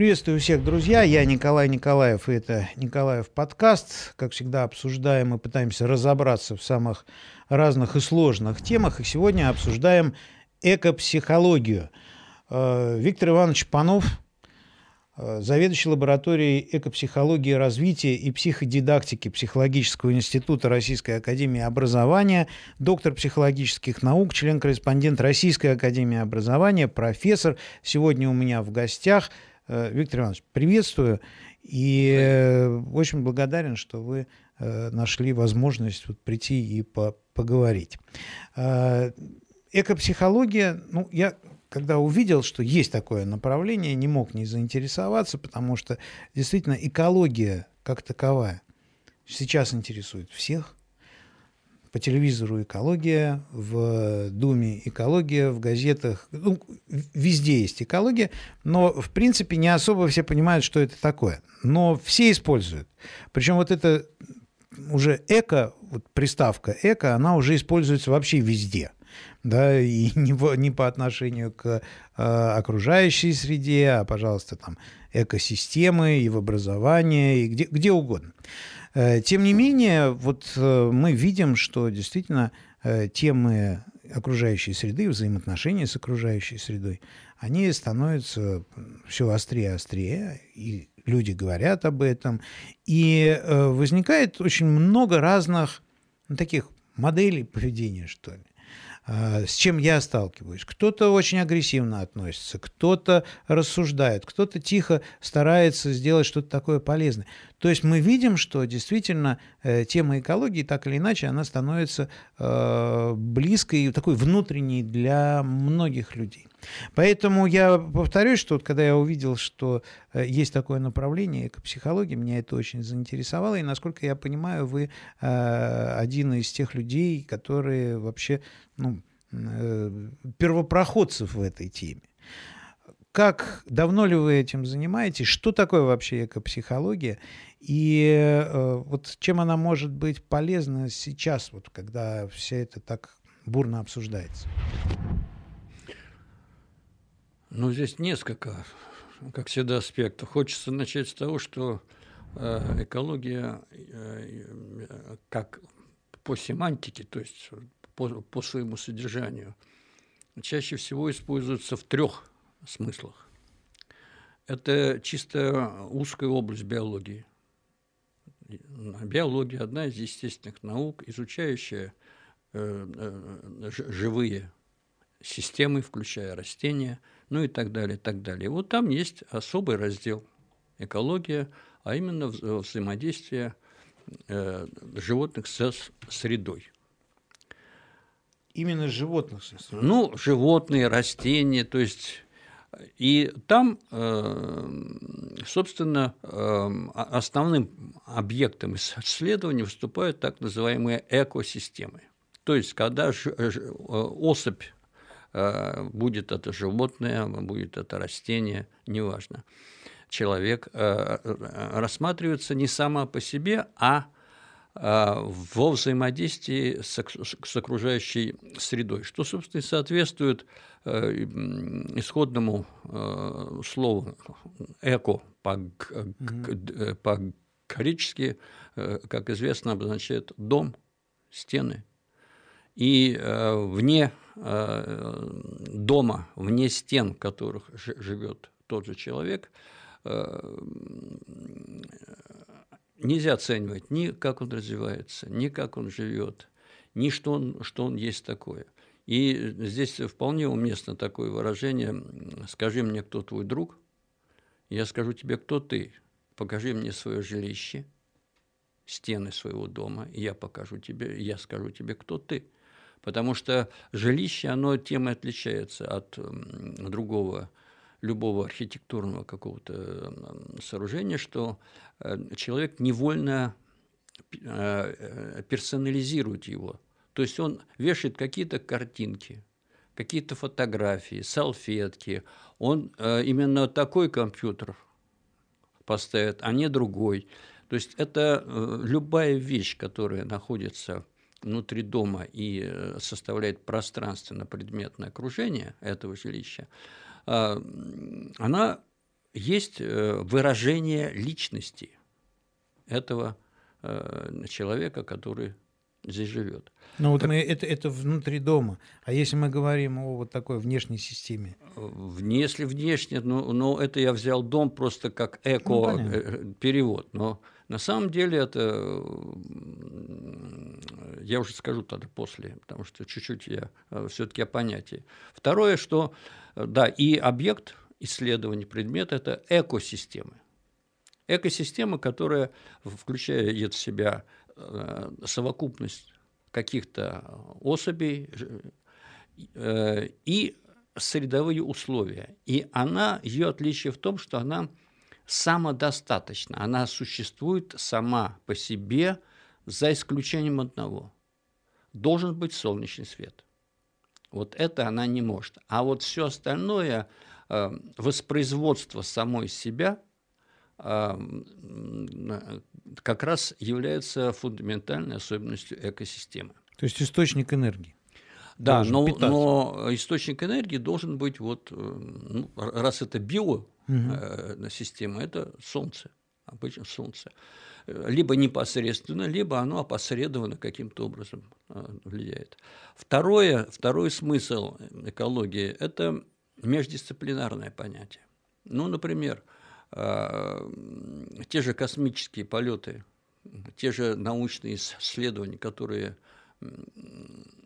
Приветствую всех, друзья. Я Николай Николаев, и это Николаев подкаст. Как всегда, обсуждаем и пытаемся разобраться в самых разных и сложных темах. И сегодня обсуждаем экопсихологию. Э, Виктор Иванович Панов, э, заведующий лабораторией экопсихологии развития и психодидактики Психологического института Российской академии образования, доктор психологических наук, член-корреспондент Российской академии образования, профессор. Сегодня у меня в гостях. Э, Виктор Иванович, приветствую и очень благодарен, что вы нашли возможность вот прийти и по поговорить. Экопсихология, ну, я когда увидел, что есть такое направление, не мог не заинтересоваться, потому что действительно экология как таковая сейчас интересует всех. По телевизору экология, в Думе экология, в газетах, ну, везде есть экология, но в принципе не особо все понимают, что это такое. Но все используют. Причем вот это уже эко, вот приставка эко, она уже используется вообще везде – да, и не, по, не по отношению к э, окружающей среде, а, пожалуйста, там, экосистемы и в образовании, и где, где угодно. Э, тем не менее, вот э, мы видим, что действительно э, темы окружающей среды, взаимоотношения с окружающей средой, они становятся все острее и острее, и люди говорят об этом, и возникает очень много разных ну, таких моделей поведения, что ли. С чем я сталкиваюсь. Кто-то очень агрессивно относится, кто-то рассуждает, кто-то тихо старается сделать что-то такое полезное. То есть мы видим, что действительно э, тема экологии так или иначе она становится э, близкой, такой внутренней для многих людей. Поэтому я повторюсь, что вот когда я увидел, что э, есть такое направление экопсихологии, меня это очень заинтересовало. И, насколько я понимаю, вы один из тех людей, которые вообще ну, первопроходцев в этой теме. Как давно ли вы этим занимаетесь? Что такое вообще экопсихология? И э, вот чем она может быть полезна сейчас, вот, когда все это так бурно обсуждается? Ну, здесь несколько, как всегда, аспектов. Хочется начать с того, что э, экология, э, как по семантике, то есть по, по своему содержанию, чаще всего используется в трех смыслах. Это чисто узкая область биологии. Биология – одна из естественных наук, изучающая э, э, живые системы, включая растения, ну и так далее, так далее. Вот там есть особый раздел экология, а именно взаимодействие э, животных со средой. Именно животных? Ну, животные, растения, то есть и там, э, собственно, э, основным объектом исследования выступают так называемые экосистемы. То есть, когда особь э, будет это животное, будет это растение, неважно, человек рассматривается не сама по себе, а во взаимодействии с окружающей средой, что, собственно, соответствует Э, исходному э, слову «эко» по-гречески, э, как известно, обозначает дом, стены. И вне дома, вне стен, в которых живет тот же человек, нельзя оценивать ни как он развивается, ни как он живет, ни что он, что он есть такое – и здесь вполне уместно такое выражение «скажи мне, кто твой друг, я скажу тебе, кто ты, покажи мне свое жилище, стены своего дома, и я покажу тебе, я скажу тебе, кто ты». Потому что жилище, оно тем и отличается от другого любого архитектурного какого-то сооружения, что э, человек невольно э, э, персонализирует его – то есть он вешает какие-то картинки, какие-то фотографии, салфетки. Он э, именно такой компьютер поставит, а не другой. То есть это э, любая вещь, которая находится внутри дома и э, составляет пространственно-предметное окружение этого жилища, э, она есть выражение личности этого человека, который здесь живет. Ну вот так, мы, это, это внутри дома. А если мы говорим о вот такой внешней системе? Если внешне, ну, ну это я взял дом просто как эко-перевод. Ну, но на самом деле это, я уже скажу тогда после, потому что чуть-чуть я э, все-таки о понятии. Второе, что, э, да, и объект исследования предмета – это экосистемы. Экосистема, которая включает в себя Э, совокупность каких-то особей э, и средовые условия. И она, ее отличие в том, что она самодостаточна, она существует сама по себе, за исключением одного. Должен быть солнечный свет. Вот это она не может. А вот все остальное, э, воспроизводство самой себя – как раз является фундаментальной особенностью экосистемы. То есть источник энергии. Да, но, но источник энергии должен быть вот, э, ну, раз это биосистема, угу. это Солнце, обычно Солнце. Либо непосредственно, либо оно опосредованно каким-то образом э, влияет. Второе, второй смысл экологии – это междисциплинарное понятие. Ну, например, а, те же космические полеты, те же научные исследования, которые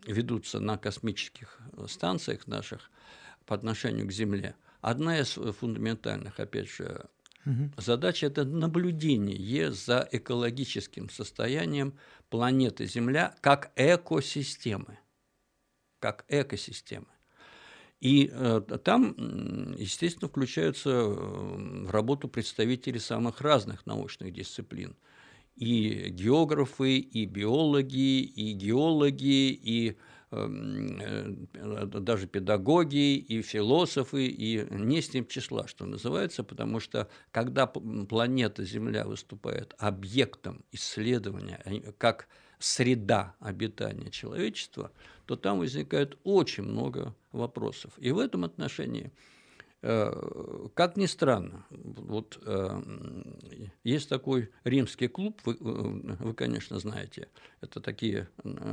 ведутся на космических станциях наших по отношению к Земле, одна из фундаментальных, опять же, угу. задач – это наблюдение за экологическим состоянием планеты Земля как экосистемы. Как экосистемы. И э, там, естественно, включаются э, в работу представители самых разных научных дисциплин. И географы, и биологи, и геологи, и эм, э, даже педагоги, и философы, и не с ним числа, что называется, потому что когда планета Земля выступает объектом исследования, а как среда обитания человечества, то там возникает очень много вопросов. И в этом отношении, э, как ни странно, вот э, есть такой римский клуб, вы, вы, конечно, знаете, это такие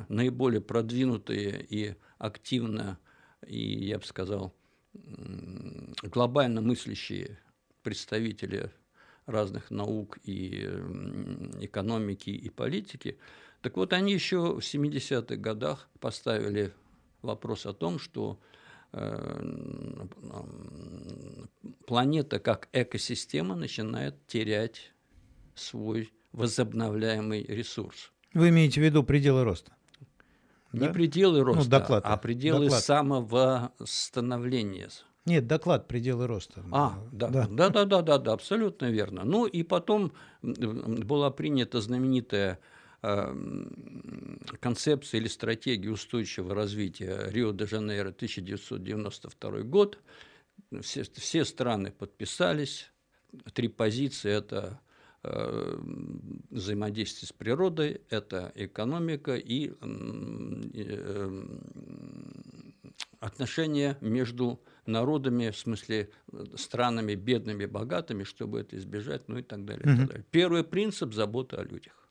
наиболее продвинутые и активно, и, я бы сказал, глобально мыслящие представители разных наук и экономики и политики, так вот, они еще в 70-х годах поставили вопрос о том, что э, планета как экосистема начинает терять свой возобновляемый ресурс. Вы имеете в виду пределы роста? Не да? пределы ну, роста, ну, доклад, а пределы доклад. самовосстановления. Нет, доклад пределы роста. А, да, да, да, да, да, да, да, абсолютно верно. Ну и потом была принята знаменитая Эм, концепция или стратегия устойчивого развития Рио-де-Жанейро 1992 год. Все, все страны подписались. Три позиции – это э, взаимодействие с природой, это экономика и э, отношения между народами, в смысле странами бедными, богатыми, чтобы это избежать, ну и так далее. Mm-hmm. так далее. Первый принцип – забота о людях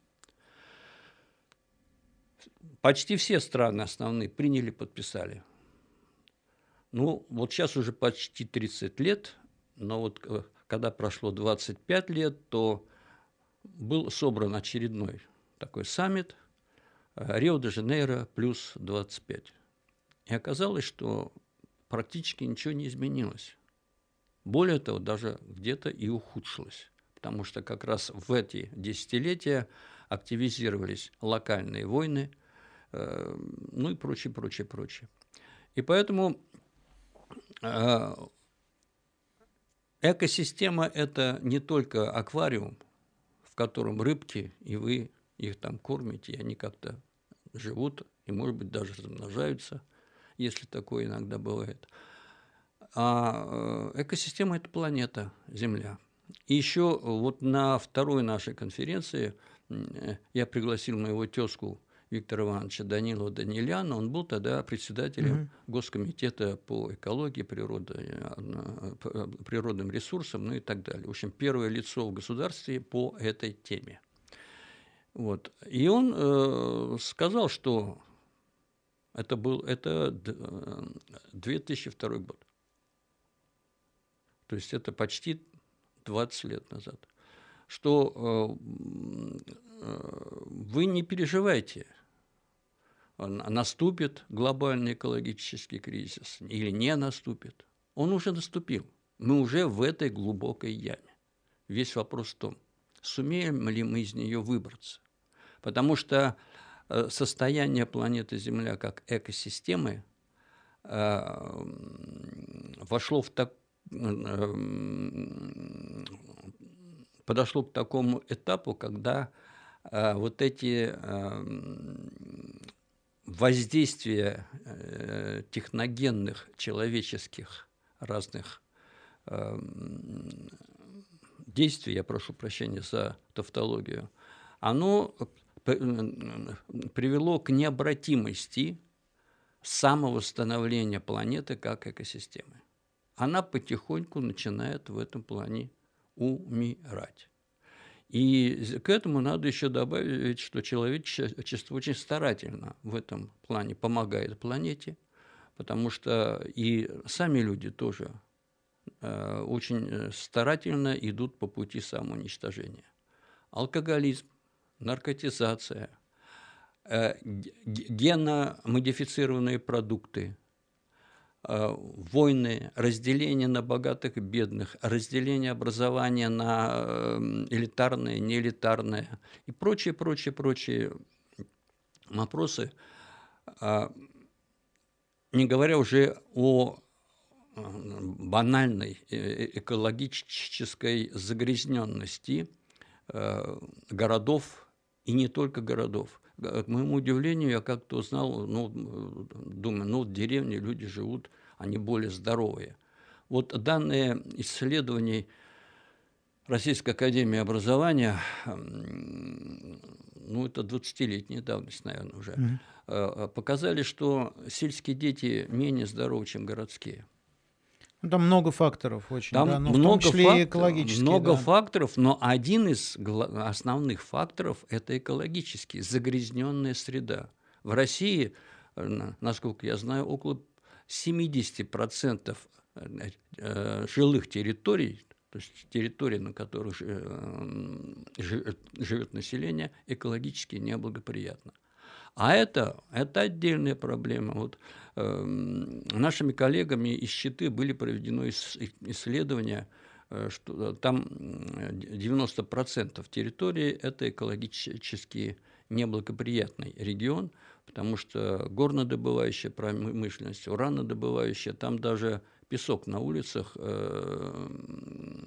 почти все страны основные приняли, подписали. Ну, вот сейчас уже почти 30 лет, но вот э, когда прошло 25 лет, то был собран очередной такой саммит э, Рио-де-Жанейро плюс 25. И оказалось, что практически ничего не изменилось. Более того, даже где-то и ухудшилось. Потому что как раз в эти десятилетия активизировались локальные войны – ну и прочее, прочее, прочее. И поэтому э, экосистема – это не только аквариум, в котором рыбки, и вы их там кормите, и они как-то живут, и, может быть, даже размножаются, если такое иногда бывает. А э, экосистема – это планета Земля. И еще вот на второй нашей конференции я пригласил моего тезку Виктора Ивановича Данилова Даниляна, он был тогда председателем угу. Госкомитета по экологии, природе, э, природным ресурсам, ну и так далее. В общем, первое лицо в государстве по этой теме. Вот. И он э, сказал, что это был это 2002 э, год. То есть это почти 20 лет назад. Что э, э, вы не переживайте, наступит глобальный экологический кризис или не наступит. Он уже наступил. Мы уже в этой глубокой яме. Весь вопрос в том, сумеем ли мы из нее выбраться. Потому что э, состояние планеты Земля как экосистемы э, вошло в так, э, подошло к такому этапу, когда вот эти воздействия техногенных человеческих разных действий, я прошу прощения за тавтологию, оно привело к необратимости самовосстановления планеты как экосистемы. Она потихоньку начинает в этом плане умирать. И к этому надо еще добавить, что человечество очень старательно в этом плане помогает планете, потому что и сами люди тоже э, очень э, старательно идут по пути самоуничтожения. Алкоголизм, наркотизация, э, геномодифицированные продукты, войны, разделение на богатых и бедных, разделение образования на э, элитарное, неэлитарное и прочие, прочие, прочие вопросы, не говоря уже о банальной экологической загрязненности городов и не только городов. К моему удивлению, я как-то узнал, ну, думаю, ну, в деревне люди живут, они более здоровые. Вот данные исследований Российской Академии Образования, ну, это 20-летняя давность, наверное, уже, mm-hmm. показали, что сельские дети менее здоровы, чем городские. Ну, там много факторов очень, Там да, но много в том числе фактор, и экологические. Много да. факторов, но один из основных факторов – это экологический, загрязненная среда. В России, э, насколько я знаю, около 70% э, э, жилых территорий, то есть территории, на которых живет население, экологически неблагоприятно. А это, это отдельная проблема. Вот, э, нашими коллегами из Щиты были проведено исследования, э, что там 90% территории – это экологически неблагоприятный регион, потому что горнодобывающая промышленность, уранодобывающая, там даже песок на улицах э,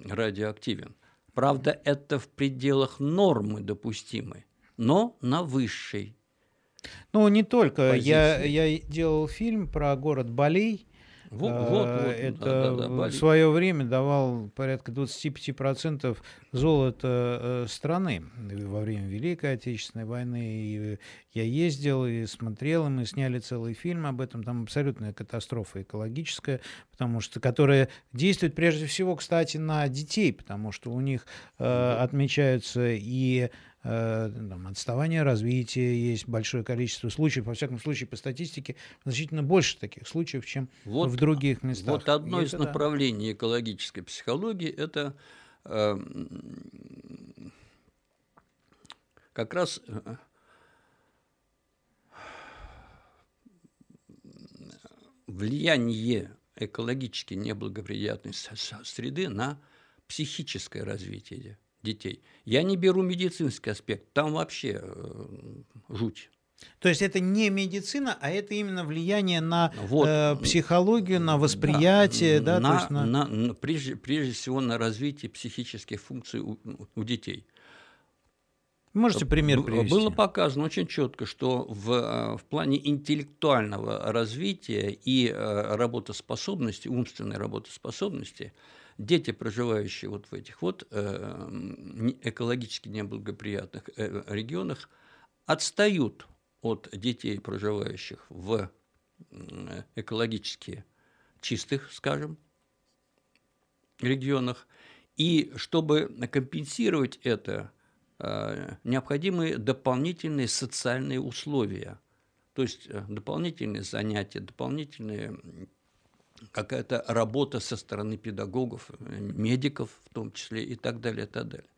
радиоактивен. Правда, это в пределах нормы допустимой, но на высшей ну, не только. Я, я делал фильм про город Балей. Вот, вот, вот. Это да, да, да, в свое время давал порядка 25% золота э, страны во время Великой Отечественной войны. И я ездил и смотрел, и мы сняли целый фильм об этом. Там абсолютная катастрофа экологическая, потому что, которая действует прежде всего, кстати, на детей, потому что у них э, отмечаются и Э, там, отставание развития, есть большое количество случаев, во всяком случае, по статистике, значительно больше таких случаев, чем вот, в других местах. Вот одно И из это, направлений экологической психологии – это э, как раз э, влияние экологически неблагоприятной среды на психическое развитие детей. Я не беру медицинский аспект, там вообще э, жуть. То есть это не медицина, а это именно влияние на вот, э, психологию, на восприятие, да, да на, то есть на... На, на, прежде, прежде всего на развитие психических функций у, у детей. Можете пример привести? Было показано очень четко, что в, э, в плане интеллектуального развития и э, работоспособности, умственной работоспособности, дети, проживающие вот в этих вот э, экологически неблагоприятных э, регионах, отстают от детей, проживающих в экологически чистых, скажем, регионах. И чтобы компенсировать это, э, необходимы дополнительные социальные условия, то есть э, дополнительные занятия, дополнительные какая-то работа со стороны педагогов, медиков в том числе и так далее, и так далее.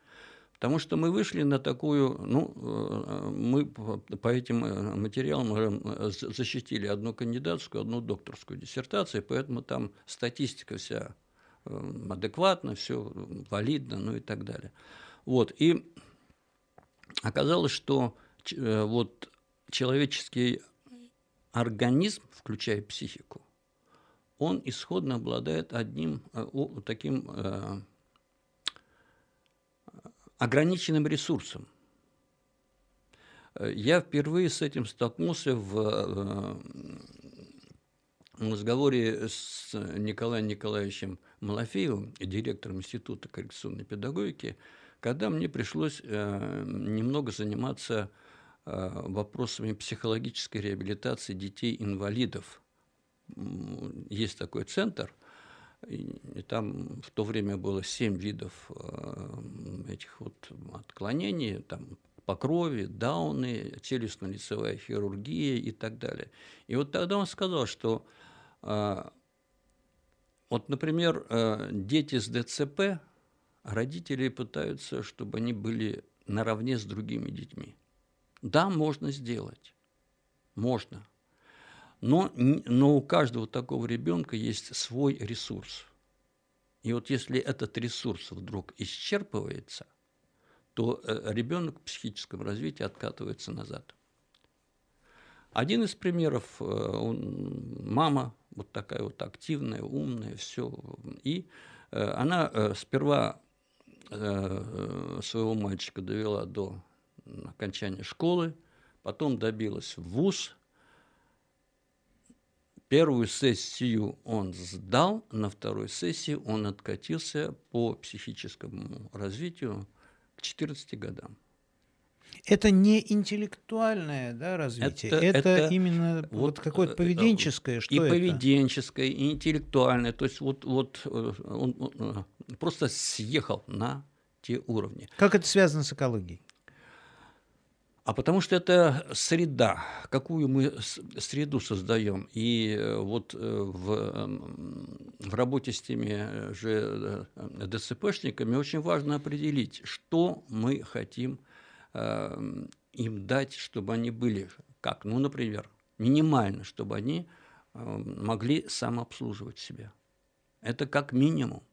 Потому что мы вышли на такую, ну, э, мы по этим э, материалам э, защитили одну кандидатскую, одну докторскую диссертацию, поэтому там статистика вся адекватна, все валидно, ну и так далее. Вот, и оказалось, что вот человеческий организм, включая психику, он исходно обладает одним таким ограниченным ресурсом. Я впервые с этим столкнулся в э, разговоре с Николаем Николаевичем Малафеевым, директором Института коррекционной педагогики, когда мне пришлось э, немного заниматься э, вопросами психологической реабилитации детей-инвалидов. Есть такой центр – и там в то время было семь видов э, этих вот отклонений, там по крови, дауны, челюстно-лицевая хирургия и так далее. И вот тогда он сказал, что э, вот, например, э, дети с ДЦП, родители пытаются, чтобы они были наравне с другими детьми. Да, можно сделать. Можно. Но, но у каждого такого ребенка есть свой ресурс. И вот если этот ресурс вдруг исчерпывается, то э, ребенок в психическом развитии откатывается назад. Один из примеров, э, он, мама вот такая вот активная, умная, все. И э, она сперва своего мальчика довела до окончания школы, потом добилась в ВУЗ, Первую сессию он сдал, на второй сессии он откатился по психическому развитию к 14 годам. Это не интеллектуальное да, развитие, это, это, это именно вот, вот какое-то э, поведенческое, что и это? поведенческое, и интеллектуальное. То есть вот, вот э, он, он э, просто съехал на те уровни. Как это связано с экологией? А потому что это среда, какую мы среду создаем. И э, вот э, в, эм, в работе с теми же э, ДЦПшниками очень важно определить, что мы хотим им дать, чтобы они были как? Ну, например, минимально, чтобы они могли самообслуживать себя. Это как минимум.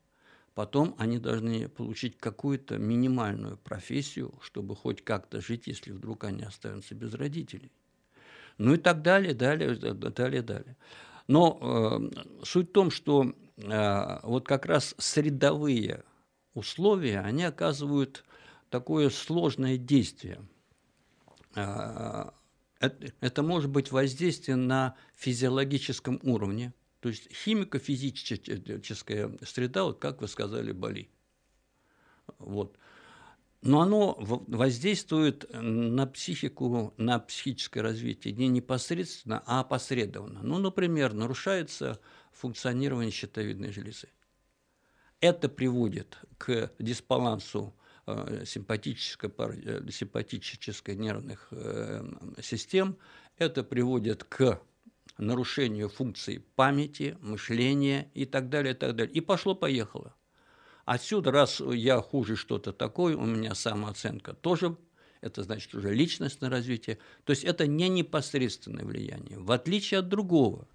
Потом они должны получить какую-то минимальную профессию, чтобы хоть как-то жить, если вдруг они останутся без родителей. Ну и так далее, далее, далее, далее. Но э, суть в том, что э, вот как раз средовые условия, они оказывают такое сложное действие. Э, это, это может быть воздействие на физиологическом уровне, то есть химико-физическая среда, вот как вы сказали, Бали. Вот. Но оно воздействует на психику, на психическое развитие не непосредственно, а опосредованно. Ну, например, нарушается функционирование щитовидной железы. Это приводит к дисбалансу э, симпатической, э, симпатической нервных э, систем, это приводит к нарушению функций памяти, мышления и так далее, и так далее. И пошло-поехало. Отсюда, раз я хуже что-то такое, у меня самооценка тоже, это значит уже личностное развитие. То есть это не непосредственное влияние, в отличие от другого.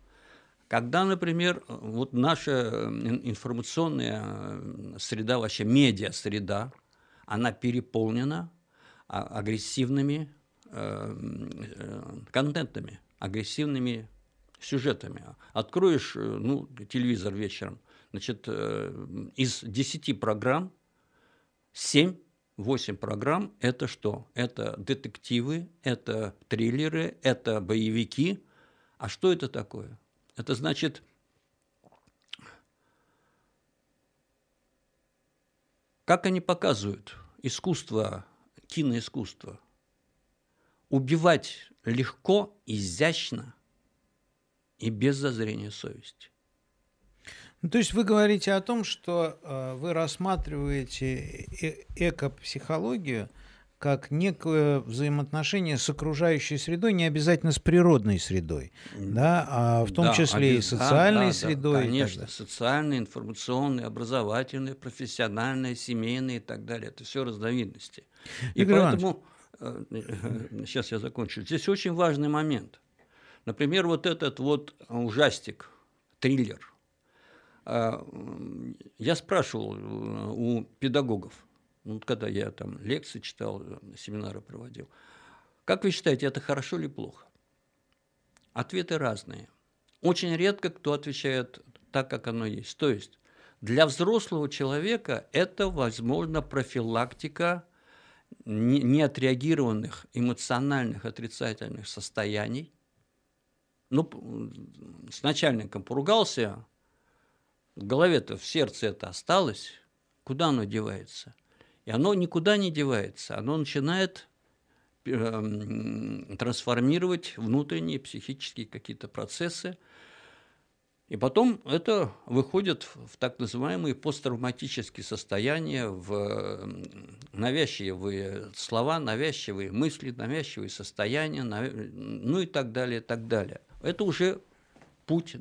Когда, например, вот наша информационная среда, вообще медиа-среда, она переполнена а, агрессивными э, э, контентами, агрессивными сюжетами. Откроешь э, ну, телевизор вечером, значит, э, из 10 программ 7-8 программ – это что? Это детективы, это триллеры, это боевики. А что это такое? Это значит, как они показывают искусство, киноискусство. убивать легко, изящно и без зазрения совести. Ну, то есть вы говорите о том, что э, вы рассматриваете э экопсихологию как некое взаимоотношение с окружающей средой, не обязательно с природной средой, да, а в том да, числе обез... и социальной да, средой. Да, конечно, социальной, информационной, образовательной, профессиональной, семейной и так далее. Это все разновидности. И Игорь поэтому, Иванович. сейчас я закончу, здесь очень важный момент. Например, вот этот вот ужастик, триллер. А, я спрашивал э, у педагогов, ну, когда я там лекции читал, семинары проводил. Как вы считаете, это хорошо или плохо? Ответы разные. Очень редко кто отвечает так, как оно есть. То есть для взрослого человека это, возможно, профилактика неотреагированных эмоциональных отрицательных состояний. Ну, с начальником поругался, в голове-то, в сердце это осталось, куда оно девается? И оно никуда не девается, оно начинает эм, трансформировать внутренние психические какие-то процессы, и потом это выходит в так называемые посттравматические состояния, в навязчивые слова, навязчивые мысли, навязчивые состояния, ну и так далее, и так далее. Это уже путь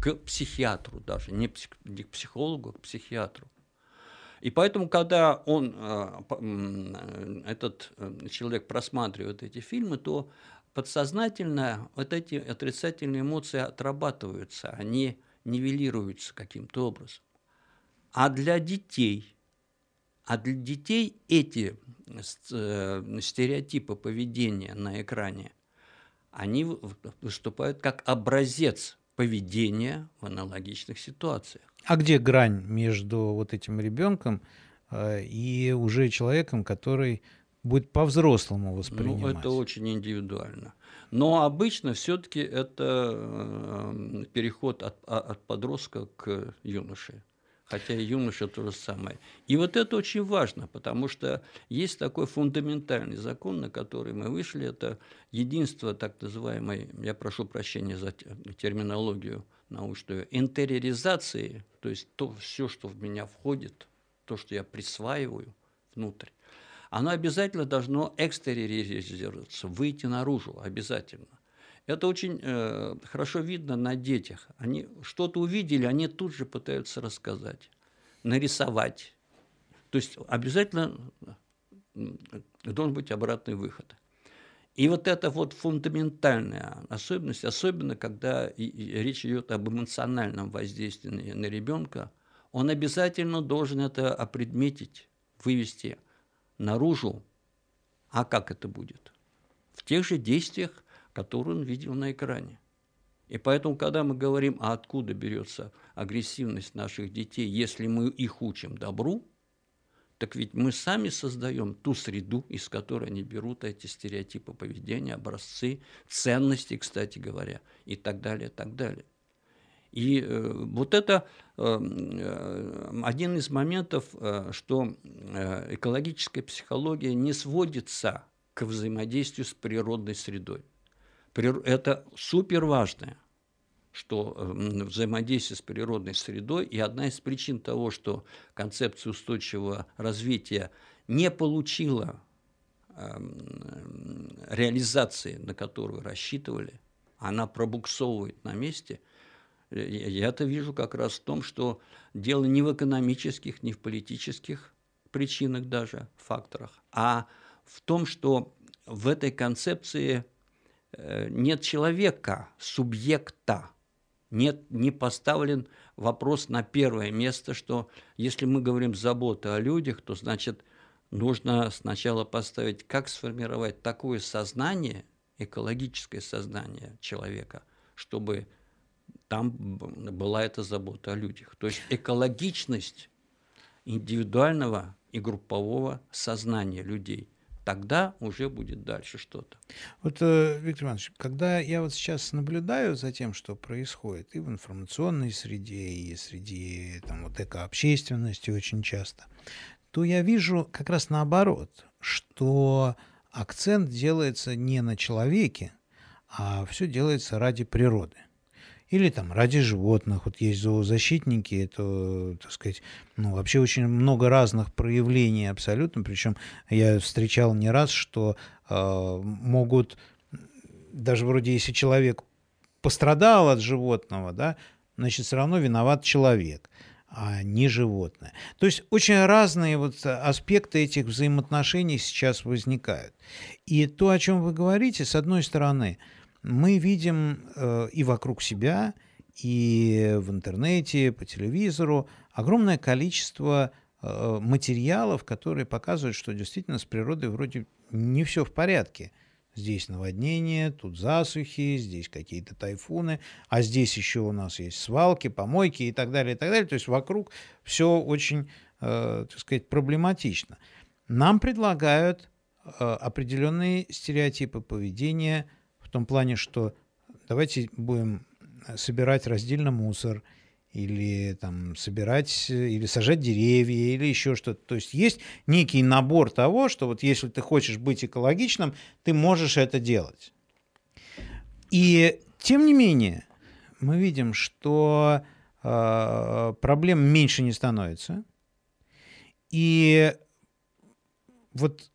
к психиатру даже, не к психологу, а к психиатру. И поэтому, когда он, э, этот э, человек просматривает эти фильмы, то подсознательно вот эти отрицательные эмоции отрабатываются, они нивелируются каким-то образом. А для детей, а для детей эти э, стереотипы поведения на экране, они выступают как образец поведения в аналогичных ситуациях. А где грань между вот этим ребенком э, и уже человеком, который будет по-взрослому воспринимать? Ну, это очень индивидуально. Но обычно все-таки это э, переход от, а, от подростка к юноше хотя и юноша то же самое. И вот это очень важно, потому что есть такой фундаментальный закон, на который мы вышли, это единство так называемой, я прошу прощения за терминологию научную, интериоризации, то есть то все, что в меня входит, то, что я присваиваю внутрь, оно обязательно должно экстериоризироваться, выйти наружу обязательно. Это очень э, хорошо видно на детях. Они что-то увидели, они тут же пытаются рассказать, нарисовать. То есть обязательно должен быть обратный выход. И вот это вот фундаментальная особенность, особенно когда речь идет об эмоциональном воздействии на ребенка, он обязательно должен это опредметить, вывести наружу. А как это будет? В тех же действиях, которую он видел на экране. И поэтому, когда мы говорим, а откуда берется агрессивность наших детей, если мы их учим добру, так ведь мы сами создаем ту среду, из которой они берут эти стереотипы поведения, образцы, ценности, кстати говоря, и так далее, и так далее. И э, вот это э, э один из моментов, э, что э, экологическая психология не сводится к взаимодействию с природной средой. Это супер важное, что взаимодействие с природной средой, и одна из причин того, что концепция устойчивого развития не получила эм, реализации, на которую рассчитывали, она пробуксовывает на месте, я это вижу как раз в том, что дело не в экономических, не в политических причинах даже, факторах, а в том, что в этой концепции – Э, нет человека, субъекта, нет, не поставлен вопрос на первое место, что если мы говорим забота о людях, то значит нужно сначала поставить, как сформировать такое сознание, экологическое сознание человека, чтобы там была эта забота о людях. То есть экологичность индивидуального и группового сознания людей – тогда уже будет дальше что-то. Вот, э, Виктор Иванович, когда я вот сейчас наблюдаю за тем, что происходит и в информационной среде, и среди там, вот экообщественности очень часто, то я вижу как раз наоборот, что акцент делается не на человеке, а все делается ради природы. Или там ради животных. Вот есть зоозащитники, это, так сказать, ну, вообще очень много разных проявлений абсолютно. Причем я встречал не раз, что э, могут, даже вроде если человек пострадал от животного, да, значит, все равно виноват человек а не животное. То есть очень разные вот аспекты этих взаимоотношений сейчас возникают. И то, о чем вы говорите, с одной стороны, мы видим э, и вокруг себя, и в интернете, по телевизору огромное количество э, материалов, которые показывают, что действительно с природой вроде не все в порядке. Здесь наводнения, тут засухи, здесь какие-то тайфуны, а здесь еще у нас есть свалки, помойки и так далее, и так далее. То есть вокруг все очень, э, так сказать, проблематично. Нам предлагают э, определенные стереотипы поведения в том плане, что давайте будем собирать раздельно мусор – или там собирать, или сажать деревья, или еще что-то. То есть есть некий набор того, что вот если ты хочешь быть экологичным, ты можешь это делать. И тем не менее, мы видим, что э, проблем меньше не становится. И вот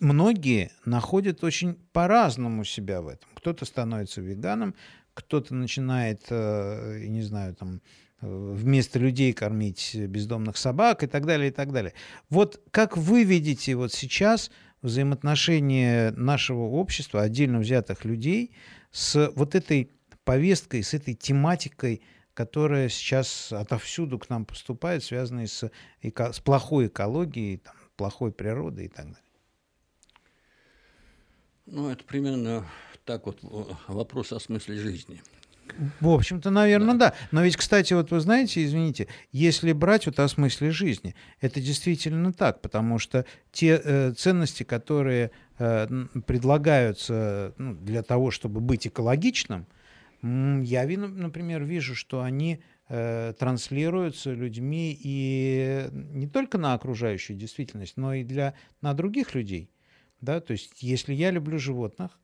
многие находят очень по-разному себя в этом. Кто-то становится веганом, кто-то начинает, э, я не знаю, там, э, вместо людей кормить бездомных собак и так далее, и так далее. Вот как вы видите вот сейчас взаимоотношения нашего общества, отдельно взятых людей, с вот этой повесткой, с этой тематикой, которая сейчас отовсюду к нам поступает, связанной с, с плохой экологией, там, плохой природой и так далее? Ну, это примерно так вот вопрос о смысле жизни. В общем-то, наверное, да. да. Но ведь, кстати, вот вы знаете, извините, если брать вот о смысле жизни, это действительно так, потому что те э, ценности, которые э, предлагаются ну, для того, чтобы быть экологичным, я, например, вижу, что они э, транслируются людьми и не только на окружающую действительность, но и для, на других людей. Да? То есть, если я люблю животных,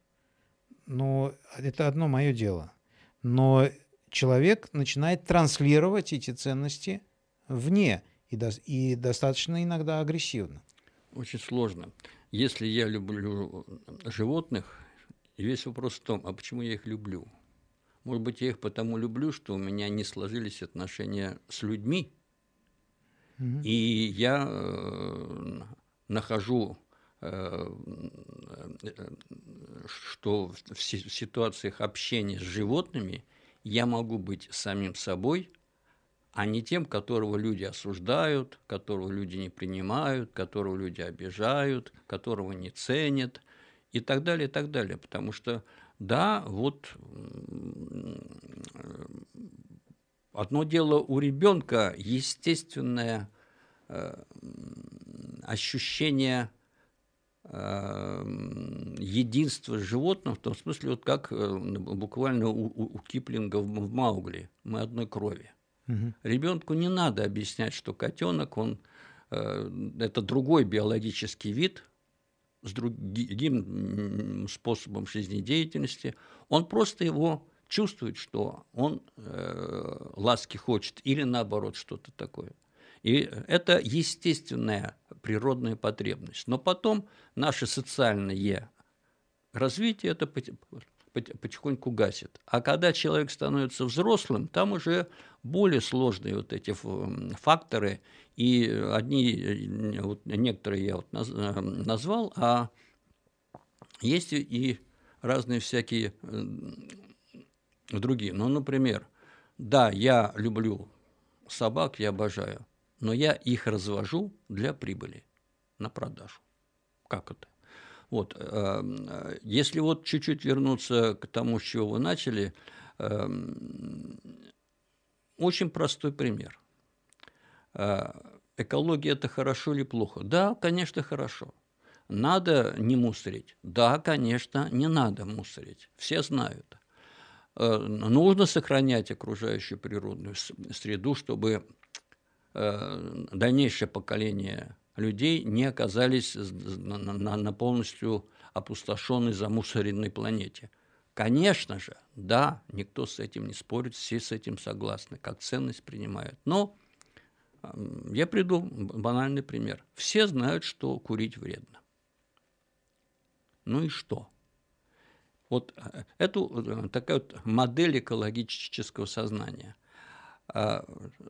но это одно мое дело. Но человек начинает транслировать эти ценности вне и, до, и достаточно иногда агрессивно. Очень сложно. Если я люблю животных, весь вопрос в том, а почему я их люблю? Может быть, я их потому люблю, что у меня не сложились отношения с людьми, угу. и я э, нахожу что в ситуациях общения с животными я могу быть самим собой, а не тем, которого люди осуждают, которого люди не принимают, которого люди обижают, которого не ценят и так далее, и так далее. Потому что, да, вот одно дело у ребенка естественное э, ощущение единство с животным, в том смысле, вот как э, буквально у, у, Киплинга в, в Маугли, мы одной крови. Угу. Ребенку не надо объяснять, что котенок, он э, это другой биологический вид с другим способом жизнедеятельности. Он просто его чувствует, что он э, ласки хочет или наоборот что-то такое. И это естественная природная потребность. Но потом наше социальное развитие это потихоньку гасит. А когда человек становится взрослым, там уже более сложные вот эти факторы, и одни, вот некоторые я вот э, назвал, а есть и разные всякие другие. Ну, например, да, я люблю собак, я обожаю, но я их развожу для прибыли на продажу. Как это? Вот, э, если вот чуть-чуть вернуться к тому, с чего вы начали, э, очень простой пример. Э, экология – это хорошо или плохо? Да, конечно, хорошо. Надо не мусорить? Да, конечно, не надо мусорить. Все знают. Нужно сохранять окружающую природную среду, чтобы Э, дальнейшее поколение людей не оказались на, на, на полностью опустошенной, замусоренной планете. Конечно же, да, никто с этим не спорит, все с этим согласны, как ценность принимают. Но я приду банальный пример. Все знают, что курить вредно. Ну и что? Вот э, эту э, такая вот модель экологического сознания. А,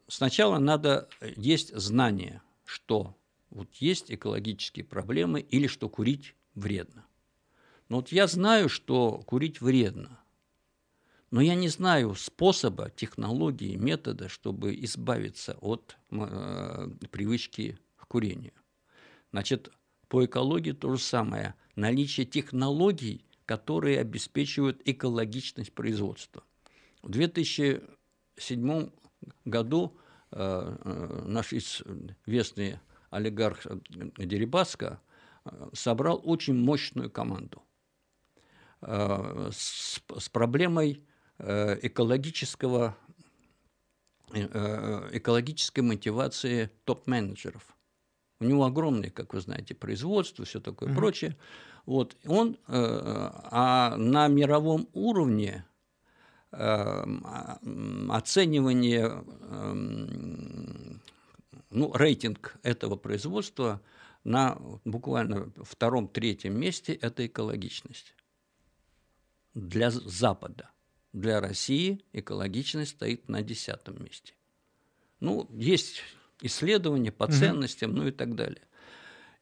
сначала надо есть знание, что вот есть экологические проблемы или что курить вредно. Но вот я знаю, что курить вредно, но я не знаю способа, технологии, метода, чтобы избавиться от э, привычки к курению. Значит, по экологии то же самое. Наличие технологий, которые обеспечивают экологичность производства. В 2007 году э, э, наш известный олигарх Дерибаска э, собрал очень мощную команду с, с проблемой экологического, экологической мотивации топ-менеджеров. У него огромное, как вы знаете, производство, все такое mm-hmm. прочее. Вот. Он а на мировом уровне оценивание ну, рейтинг этого производства на буквально втором-третьем месте – это экологичность. Для Запада, для России экологичность стоит на десятом месте. Ну, есть исследования по ценностям, ну и так далее.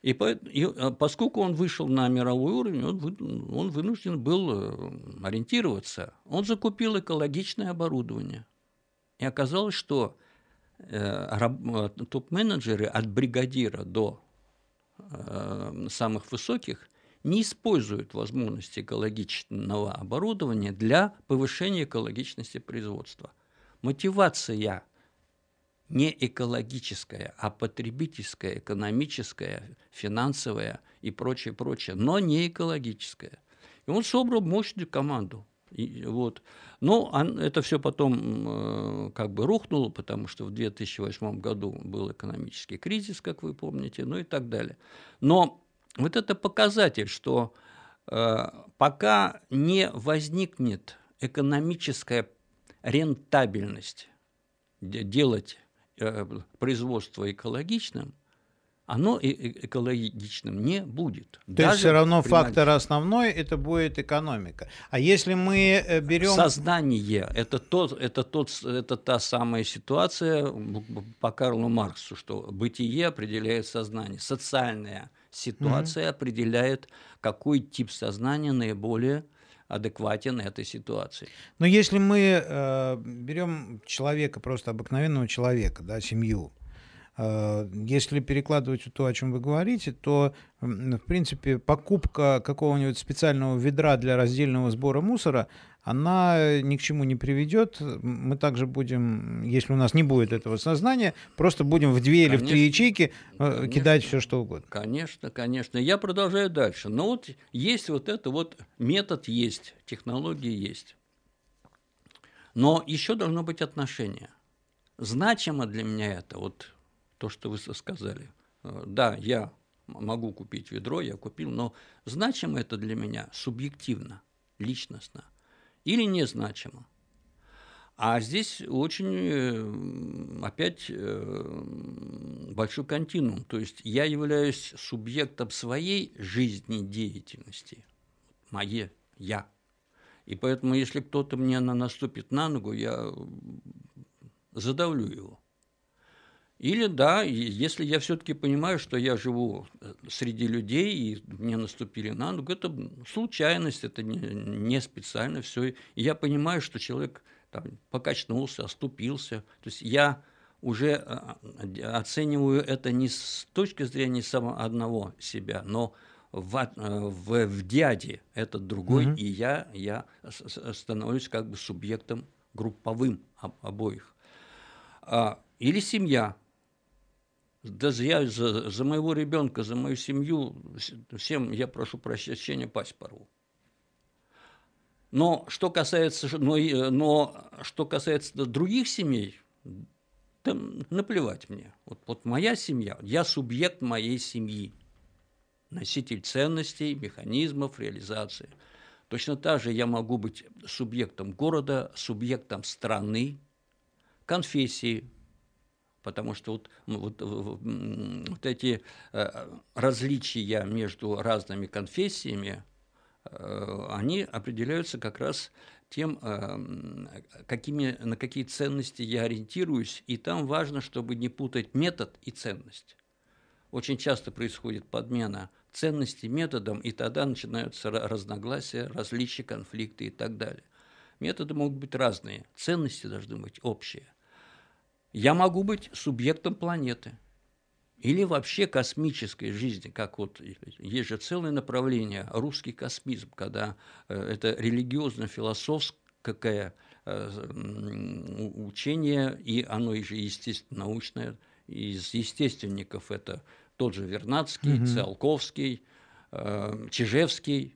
И, по, и а, поскольку он вышел на мировой уровень, он, вы, он вынужден был э, ориентироваться. Он закупил экологичное оборудование. И оказалось, что Э, топ-менеджеры от бригадира до э, самых высоких не используют возможности экологичного оборудования для повышения экологичности производства. Мотивация не экологическая, а потребительская, экономическая, финансовая и прочее, прочее, но не экологическая. И он собрал мощную команду. И, вот. Но это все потом э, как бы рухнуло, потому что в 2008 году был экономический кризис, как вы помните, ну и так далее. Но вот это показатель, что э, пока не возникнет экономическая рентабельность делать производство экологичным, оно экологичным не будет. То есть все равно фактор основной это будет экономика. А если мы э, берем сознание, это тот, это тот, это та самая ситуация по Карлу Марксу, что бытие определяет сознание, социальная ситуация угу. определяет, какой тип сознания наиболее адекватен этой ситуации. Но если мы э, берем человека, просто обыкновенного человека, да, семью, Э, если перекладывать то, о чем вы говорите, то, в принципе, покупка какого-нибудь специального ведра для раздельного сбора мусора, она ни к чему не приведет. Мы также будем, если у нас не будет этого сознания, просто будем в две конечно, или в три ячейки э, конечно, кидать все, что угодно. Конечно, конечно. Я продолжаю дальше. Но вот есть вот это вот метод есть, технологии есть. Но еще должно быть отношение. Значимо для меня это вот то, что вы сказали. Э, да, я могу купить ведро, я купил, но значимо это для меня субъективно, личностно или незначимо. А здесь очень, э, опять, э, большой континуум. То есть я являюсь субъектом своей жизнедеятельности, мое «я». И поэтому, если кто-то мне наступит на ногу, я задавлю его. Или да, если я все-таки понимаю, что я живу э, среди людей, и мне наступили на ногу, это случайность, это не, не специально все. И я понимаю, что человек там, покачнулся, оступился. То есть я уже э, оцениваю это не с точки зрения самого одного себя, но в, э, в, в дяде этот другой, mm-hmm. и я, я становлюсь как бы субъектом групповым обоих. А, или семья даже я за, за моего ребенка, за мою семью, всем я прошу прощения, пасть порву. Но что касается, но, но что касается других семей, там наплевать мне. Вот, вот моя семья, я субъект моей семьи, носитель ценностей, механизмов реализации. Точно так же я могу быть субъектом города, субъектом страны, конфессии, потому что вот, вот, вот эти э, различия между разными конфессиями, э, они определяются как раз тем, э, какими, на какие ценности я ориентируюсь, и там важно, чтобы не путать метод и ценность. Очень часто происходит подмена ценности методом, и тогда начинаются разногласия, различия, конфликты и так далее. Методы могут быть разные, ценности должны быть общие. Я могу быть субъектом планеты или вообще космической жизни, как вот есть же целое направление русский космизм, когда э, это религиозно-философское э, учение, и оно же естественно научное, из естественников это тот же Вернадский, угу. Циолковский, э, Чижевский.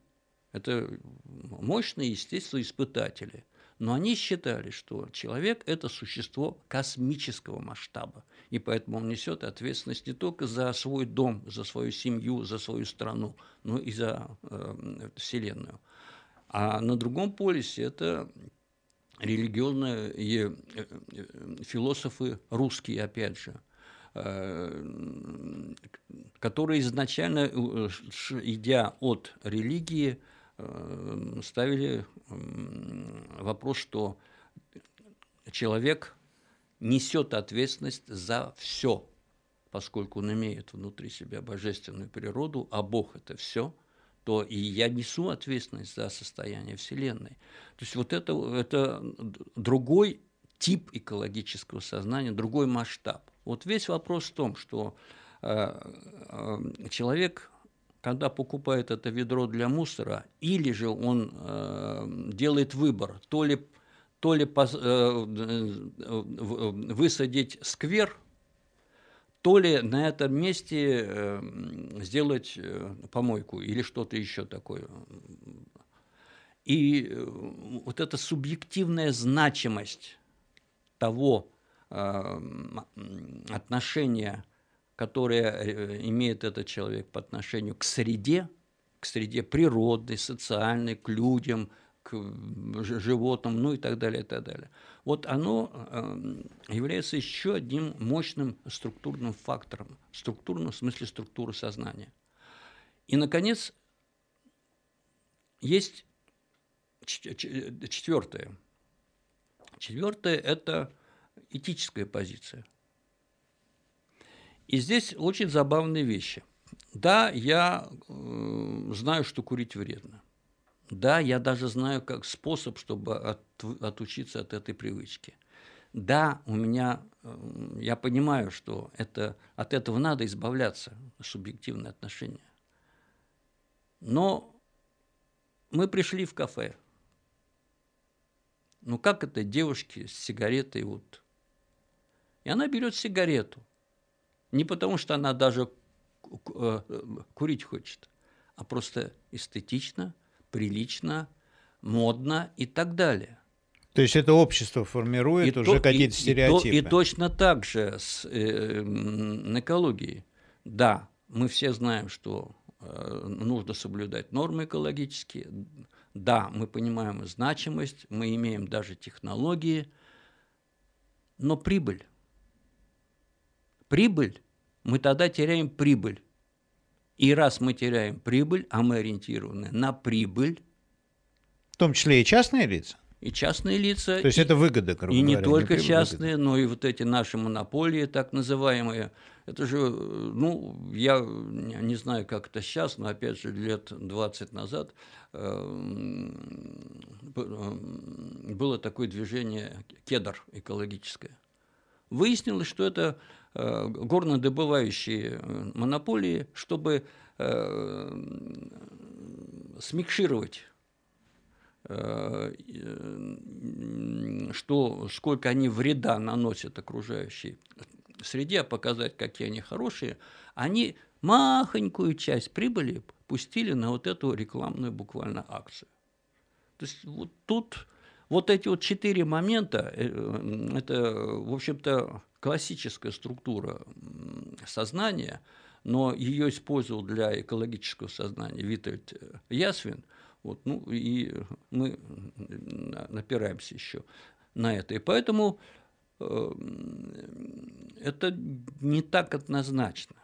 Это мощные естествоиспытатели. Но они считали, что человек – это существо космического масштаба, и поэтому он несет ответственность не только за свой дом, за свою семью, за свою страну, но и за э, Вселенную. А на другом полюсе это религиозные э, э, философы русские, опять же, э, которые изначально, идя от религии, ставили вопрос, что человек несет ответственность за все, поскольку он имеет внутри себя божественную природу, а Бог это все, то и я несу ответственность за состояние Вселенной. То есть вот это, это другой тип экологического сознания, другой масштаб. Вот весь вопрос в том, что э, э, человек когда покупает это ведро для мусора, или же он э, делает выбор, то ли, то ли пос, э, э, высадить сквер, то ли на этом месте э, сделать э, помойку или что-то еще такое. И э, вот эта субъективная значимость того э, отношения которое э, имеет этот человек по отношению к среде, к среде природы, социальной, к людям, к животным, ну и так далее, и так далее. Вот оно эм, является еще одним мощным структурным фактором, структурным в смысле структуры сознания. И, наконец, есть четвертое. Четвертое – это этическая позиция. И здесь очень забавные вещи. Да, я э, знаю, что курить вредно. Да, я даже знаю как способ, чтобы от, отучиться от этой привычки. Да, у меня, э, я понимаю, что это, от этого надо избавляться, субъективное отношение. Но мы пришли в кафе. Ну как это девушки с сигаретой вот? И она берет сигарету – не потому, что она даже э, курить хочет, а просто эстетично, прилично, модно и так далее. То есть это общество формирует и уже какие-то стереотипы. И, и, и точно так же с э, экологией. Да, мы все знаем, что э, нужно соблюдать нормы экологические. Да, мы понимаем значимость, мы имеем даже технологии, но прибыль прибыль, мы тогда теряем прибыль. И раз мы теряем прибыль, а мы ориентированы на прибыль. В том числе и частные лица? И частные лица. То есть и, это выгода, грубо И не только не частные, выгода. но и вот эти наши монополии, так называемые. Это же, ну, я не знаю, как это сейчас, но опять же, лет 20 назад э, было такое движение «Кедр» экологическое. Выяснилось, что это горнодобывающие э, монополии, чтобы э, смикшировать что, сколько они вреда наносят окружающей среде, а показать, какие они хорошие, они махонькую часть прибыли пустили на вот эту рекламную буквально акцию. То есть вот тут Вот эти вот четыре момента, э, это, в общем-то, классическая структура сознания, но ее использовал для экологического сознания Витальд Ясвин. Вот, ну, и мы напираемся еще на это. И поэтому э, это не так однозначно.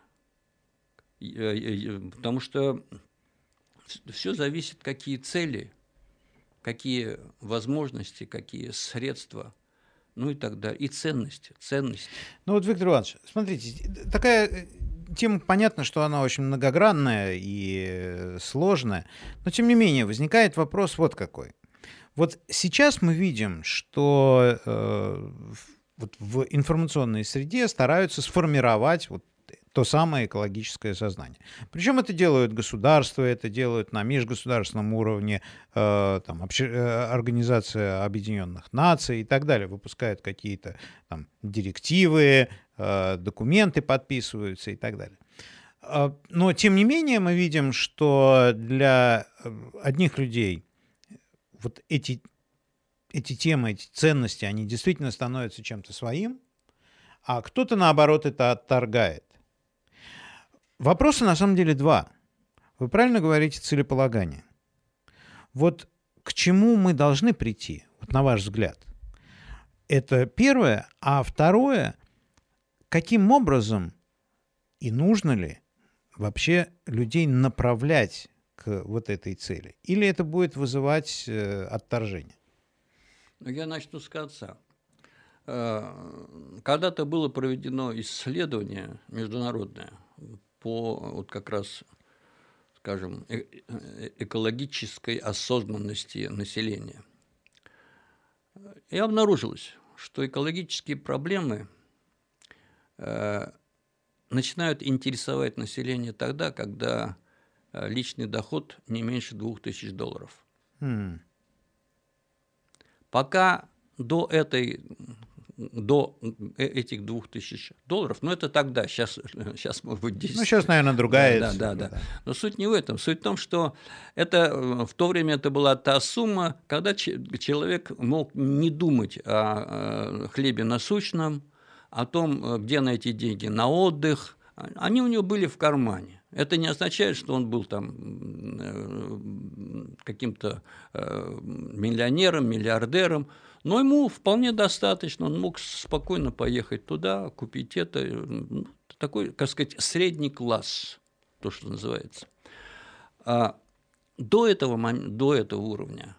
Потому что все зависит, какие цели, какие возможности, какие средства, ну и так далее, и ценности, ценности. Ну вот, Виктор Иванович, смотрите, такая э, тема, понятно, что она очень многогранная и сложная, но тем не менее возникает вопрос вот какой. Вот сейчас мы видим, что э, вот в информационной среде стараются сформировать вот то самое экологическое сознание. Причем это делают государства, это делают на межгосударственном уровне, э, там, обще, э, Организация Объединенных Наций и так далее, выпускают какие-то там, директивы, э, документы подписываются и так далее. Э, но, тем не менее, мы видим, что для э, одних людей вот эти, эти темы, эти ценности, они действительно становятся чем-то своим, а кто-то, наоборот, это отторгает. Вопроса на самом деле два. Вы правильно говорите целеполагание. Вот к чему мы должны прийти, вот на ваш взгляд? Это первое. А второе, каким образом и нужно ли вообще людей направлять к вот этой цели? Или это будет вызывать э, отторжение? Ну, я начну с конца. Э, когда-то было проведено исследование международное по вот как раз, скажем, э, экологической осознанности населения. И обнаружилось, что экологические проблемы начинают интересовать население тогда, когда Э, личный доход не меньше 2000 долларов. Mm. Пока до этой до э, этих двух тысяч долларов, ну это тогда, сейчас, сейчас может быть 10. Ну сейчас, наверное, другая. Да, да, да, да. Но суть не в этом. Суть в том, что это, э, в то время это была та сумма, когда человек мог не думать о хлебе насущном, о том, где найти деньги на отдых, они у него были в кармане. Это не означает, что он был там э, каким-то э, миллионером, миллиардером, но ему вполне достаточно, он мог спокойно поехать туда, купить это, ну, такой, как сказать, средний класс, то, что называется. А до этого, до этого уровня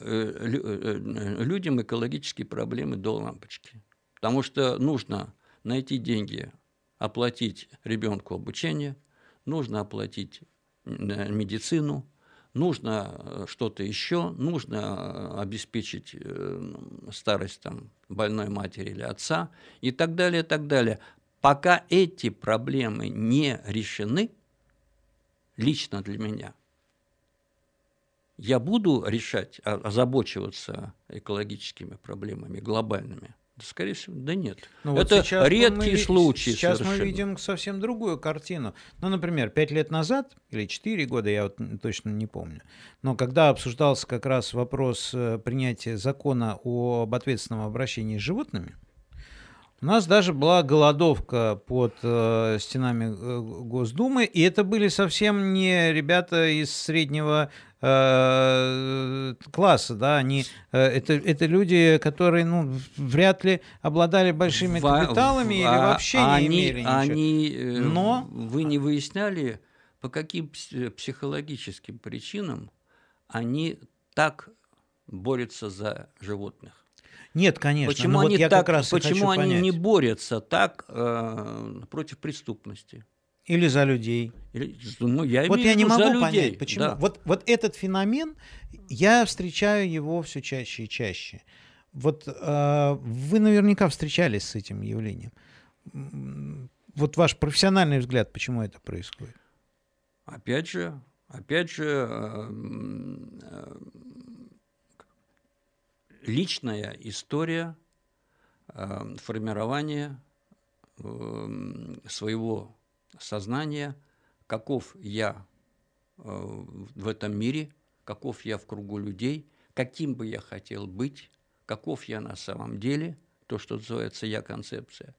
э, людям экологические проблемы до лампочки, потому что нужно найти деньги, оплатить ребенку обучение – нужно оплатить медицину, нужно э, что-то еще, нужно э, обеспечить э, старость там, больной матери или отца и так далее, так далее. Пока эти проблемы не решены, лично для меня, я буду решать, озабочиваться экологическими проблемами глобальными – Скорее всего, да нет. Ну, Это вот редкий мы, случай. Сейчас совершенно. мы видим совсем другую картину. Ну, например, пять лет назад, или четыре года, я вот точно не помню, но когда обсуждался как раз вопрос э, принятия закона об ответственном обращении с животными, у нас даже была голодовка под э, стенами э, Госдумы, и это были совсем не ребята из среднего э, класса, да, они, э, это, это люди, которые, ну, вряд ли обладали большими капиталами в, или вообще не они, имели ничего. Они, э, Но вы не выясняли, по каким психологическим причинам они так борются за животных? Нет, конечно. Почему ну, они вот я так, как раз почему они понять. не борются так э, против преступности? Или за людей. Или, ну, я вот я не могу людей. понять, почему. Да. Вот, вот этот феномен, я встречаю его все чаще и чаще. Вот э, вы наверняка встречались с этим явлением. Вот ваш профессиональный взгляд, почему это происходит? Опять же, опять же, э, э, личная история э, формирования э, своего сознания, каков я э, в этом мире, каков я в кругу людей, каким бы я хотел быть, каков я на самом деле, то, что называется «я-концепция»,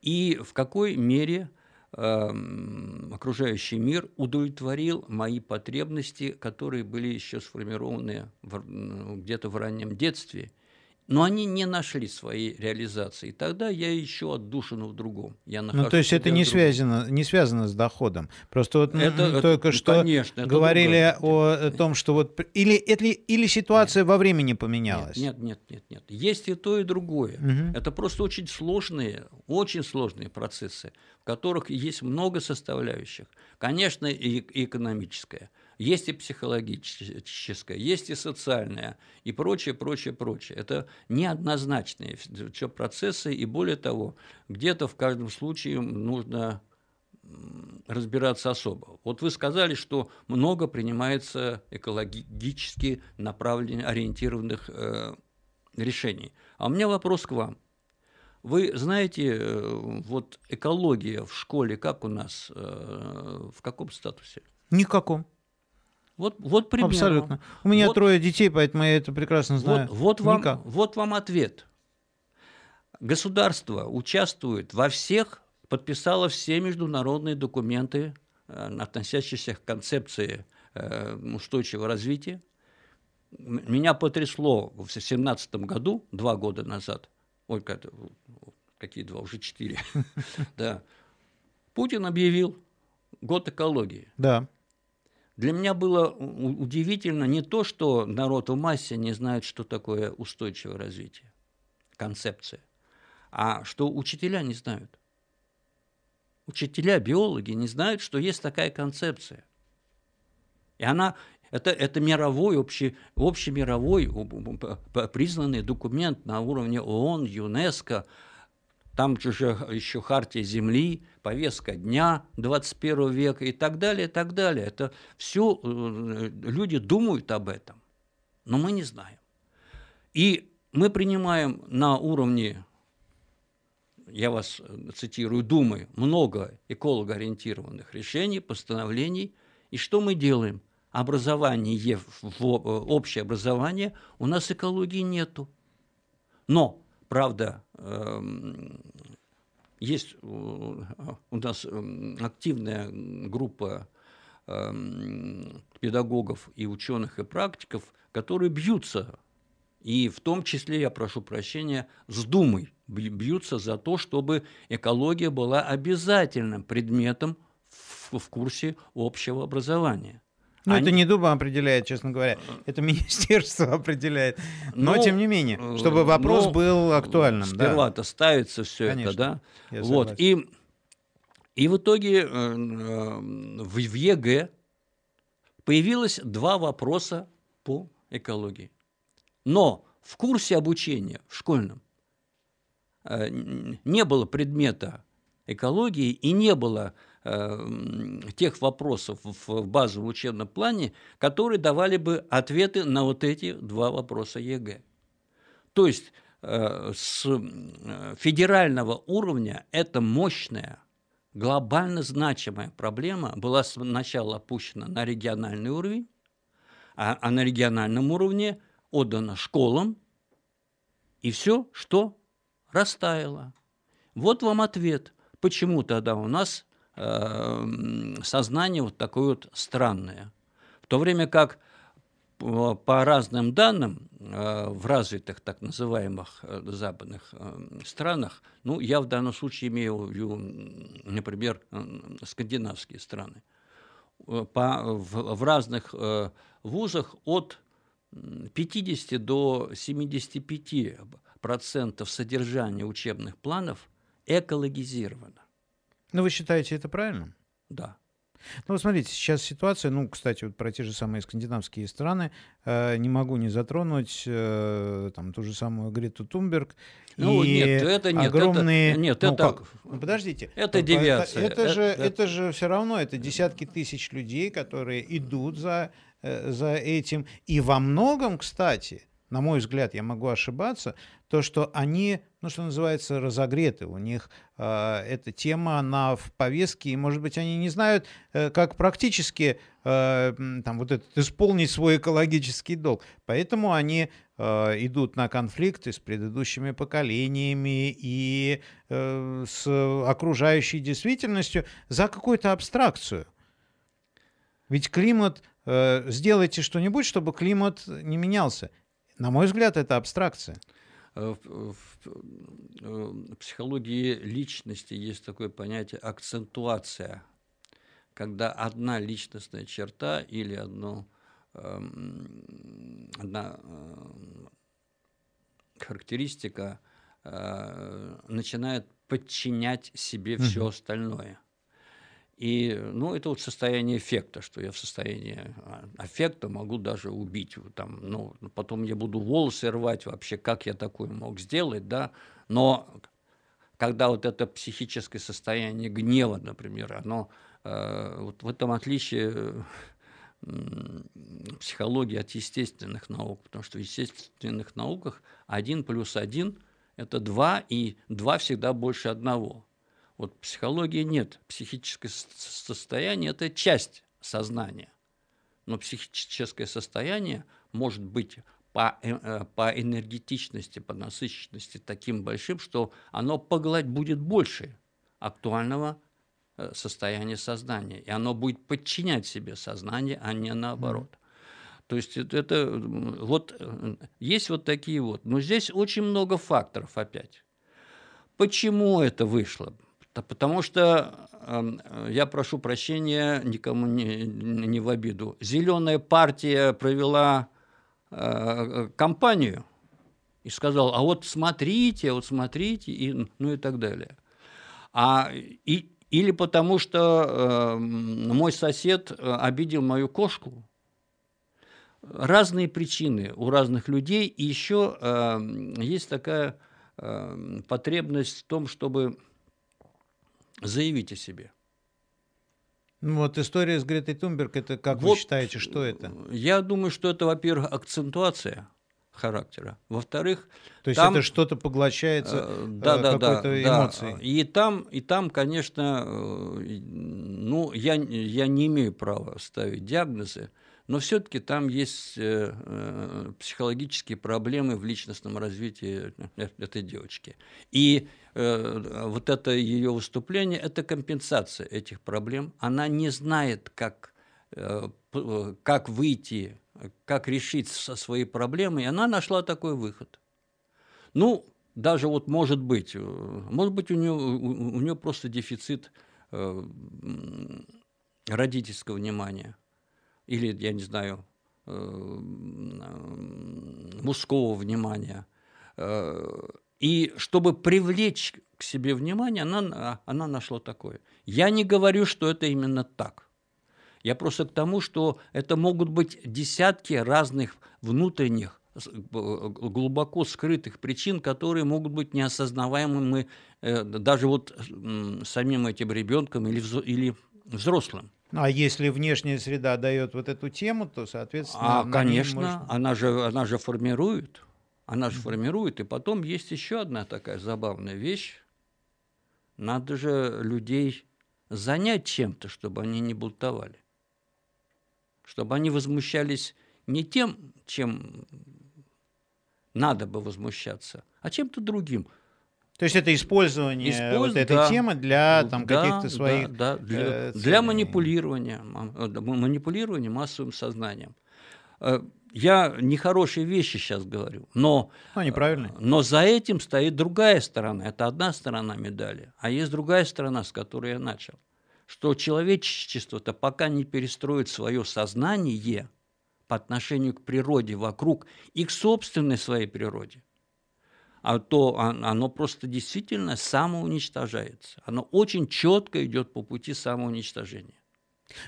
и в какой мере окружающий мир удовлетворил мои потребности, которые были еще сформированы где-то в раннем детстве – но они не нашли своей реализации. Тогда я еще отдушину в другом. Я ну, то есть это не связано, не связано с доходом. Просто вот это, только это, что конечно, говорили о том, что вот или, или, или ситуация нет. во времени поменялась. Нет, нет, нет, нет. Есть и то, и другое. Угу. Это просто очень сложные, очень сложные процессы, в которых есть много составляющих. Конечно, и экономическая есть и психологическое, есть и социальное, и прочее, прочее, прочее. Это неоднозначные все процессы, и более того, где-то в каждом случае нужно разбираться особо. Вот вы сказали, что много принимается экологически направленных, ориентированных э, решений. А у меня вопрос к вам. Вы знаете, э, вот экология в школе как у нас, э, в каком статусе? Никаком. Вот, вот примерно. Абсолютно. У меня вот, трое детей, поэтому я это прекрасно знаю. Вот, вот, вам, вот вам ответ. Государство участвует во всех, подписало все международные документы, э, относящиеся к концепции э, устойчивого развития. Меня потрясло в 2017 году, два года назад, ой, какие два, уже четыре, да, Путин объявил год экологии. Да. Для меня было удивительно не то, что народ в массе не знает, что такое устойчивое развитие, концепция, а что учителя не знают. Учителя, биологи не знают, что есть такая концепция. И она это, это мировой, общий, общемировой признанный документ на уровне ООН, ЮНЕСКО там же еще хартия Земли, повестка дня 21 века и так далее, и так далее. Это все э, люди думают об этом, но мы не знаем. И мы принимаем на уровне, я вас цитирую, Думы, много экологоориентированных решений, постановлений. И что мы делаем? Образование, в общее образование, у нас экологии нету. Но Правда, эм, есть у нас эм, активная группа эм, педагогов и ученых и практиков, которые бьются, и в том числе, я прошу прощения, с Думой бьются за то, чтобы экология была обязательным предметом в курсе общего образования. Ну, Они... это не Дума определяет, честно говоря, это министерство определяет. Но, ну, тем не менее, э, чтобы вопрос ну, был актуальным. Сперва-то да. ставится все Конечно, это, да? Вот. И, и в итоге э, э, в, в ЕГЭ появилось два вопроса по экологии. Но в курсе обучения, в школьном, не было предмета экологии и не было Э, тех вопросов в базовом учебном плане, которые давали бы ответы на вот эти два вопроса ЕГЭ. То есть э, с э, федерального уровня это мощная, глобально значимая проблема была сначала опущена на региональный уровень, а, а на региональном уровне отдана школам, и все, что растаяло. Вот вам ответ, почему тогда у нас сознание вот такое вот странное. В то время как по разным данным э, в развитых так называемых э, западных э, странах, ну, я в данном случае имею в виду, например, скандинавские страны, по, в, в разных вузах от 50 до 75 процентов содержания учебных планов экологизировано. Ну, вы считаете это правильным? Да. Ну, вот смотрите, сейчас ситуация, ну, кстати, вот про те же самые скандинавские страны, э, не могу не затронуть э, там ту же самую Грету Тумберг. Ну, и нет, это нет, огромные... это, нет, ну, это... Как? Ну, подождите. Это девиация. Это, это, же, это... это же все равно, это десятки тысяч людей, которые идут за, э, за этим. И во многом, кстати, на мой взгляд, я могу ошибаться, то, что они ну, что называется, разогреты. У них э, эта тема, она в повестке, и, может быть, они не знают, э, как практически э, там, вот этот, исполнить свой экологический долг. Поэтому они э, идут на конфликты с предыдущими поколениями и э, с окружающей действительностью за какую-то абстракцию. Ведь климат, э, сделайте что-нибудь, чтобы климат не менялся. На мой взгляд, это абстракция. Э, в, в, э, в психологии личности есть такое понятие акцентуация, когда одна личностная черта или одно, эм, одна эм, характеристика э, начинает подчинять себе все остальное. И, ну, это вот состояние эффекта, что я в состоянии аффекта могу даже убить. Там, ну, потом я буду волосы рвать вообще, как я такое мог сделать, да. Но когда вот это психическое состояние гнева, например, оно э, вот в этом отличие психологии от естественных наук, потому что в естественных науках один плюс один – это два, и два всегда больше одного. Вот психологии нет. Психическое состояние – это часть сознания. Но психическое состояние может быть по, э, э, по энергетичности, по насыщенности таким большим, что оно погладь будет больше актуального э, состояния сознания. И оно будет подчинять себе сознание, а не наоборот. Mm. То есть это вот есть вот такие вот. Но здесь очень много факторов опять. Почему это вышло? Да потому что, эм, я прошу прощения, никому не, не в обиду, зеленая партия провела э, кампанию и сказала, а вот смотрите, вот смотрите, и, ну и так далее. А, и, или потому что э, мой сосед обидел мою кошку. Разные причины у разных людей. И еще э, есть такая э, потребность в том, чтобы заявить о себе. Ну, вот история с Гретой Тунберг, это как вот, вы считаете, что это? Я думаю, что это, во-первых, акцентуация характера. Во-вторых, то есть там, это что-то поглощается э, да, да, какой-то да, эмоцией. Да. И там, и там, конечно, э, ну я я не имею права ставить диагнозы, но все-таки там есть э, э, психологические проблемы в личностном развитии э, этой девочки. И вот это ее выступление – это компенсация этих проблем. Она не знает, как, как выйти, как решить свои проблемы, и она нашла такой выход. Ну, даже вот может быть, может быть у нее, у нее просто дефицит родительского внимания – или, я не знаю, э, мужского внимания. И чтобы привлечь к себе внимание, она, она нашла такое. Я не говорю, что это именно так. Я просто к тому, что это могут быть десятки разных внутренних, глубоко скрытых причин, которые могут быть неосознаваемыми э, даже вот самим этим ребенком или взрослым. Ну, а если внешняя среда дает вот эту тему, то, соответственно... А, конечно, можно... она, же, она же формирует. Она же формирует. И потом есть еще одна такая забавная вещь. Надо же людей занять чем-то, чтобы они не бунтовали. Чтобы они возмущались не тем, чем надо бы возмущаться, а чем-то другим – то есть это использование Использ... вот этой да. темы для там, да, каких-то своих да, да. Для, э, для манипулирования, э, манипулирования массовым сознанием. Э, я нехорошие вещи сейчас говорю, но, ну, неправильно. но за этим стоит другая сторона. Это одна сторона медали, а есть другая сторона, с которой я начал. Что человечество-то пока не перестроит свое сознание по отношению к природе вокруг и к собственной своей природе – а то оно просто действительно самоуничтожается. Оно очень четко идет по пути самоуничтожения.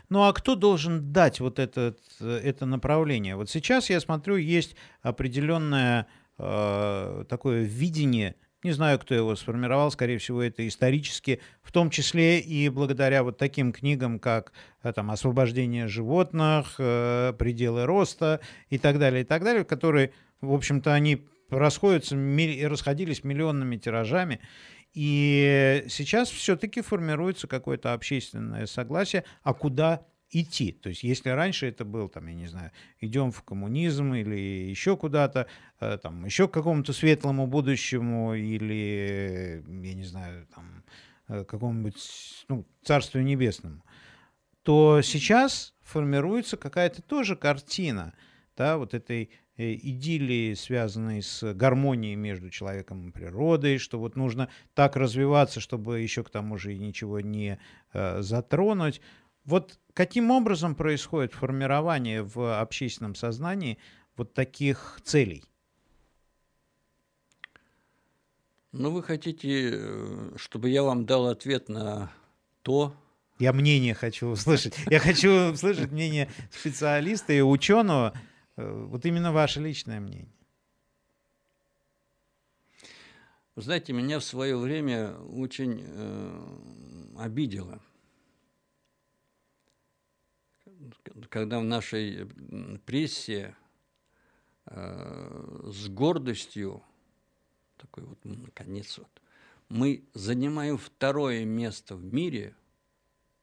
Ну а кто должен дать вот это, это направление? Вот сейчас я смотрю, есть определенное э, такое видение, не знаю, кто его сформировал, скорее всего, это исторически, в том числе и благодаря вот таким книгам, как э, там, «Освобождение животных», э, «Пределы роста» и так далее, и так далее, которые, в общем-то, они расходятся, расходились миллионными тиражами. И сейчас все-таки формируется какое-то общественное согласие, а куда идти. То есть если раньше это был, там, я не знаю, идем в коммунизм или еще куда-то, э, там, еще к какому-то светлому будущему или, я не знаю, там, э, какому-нибудь ну, царствию небесному, то сейчас формируется какая-то тоже картина, да, вот этой идиллии, связанной с гармонией между человеком и природой, что вот нужно так развиваться, чтобы еще к тому же ничего не э, затронуть. Вот каким образом происходит формирование в общественном сознании вот таких целей? Ну, вы хотите, э, чтобы я вам дал ответ на то, я мнение хочу услышать. Я хочу услышать мнение специалиста и ученого. Э, вот именно ваше личное мнение. Знаете, меня в свое время очень э, обидело, когда в нашей прессе э, с гордостью, такой вот, наконец, вот, мы занимаем второе место в мире –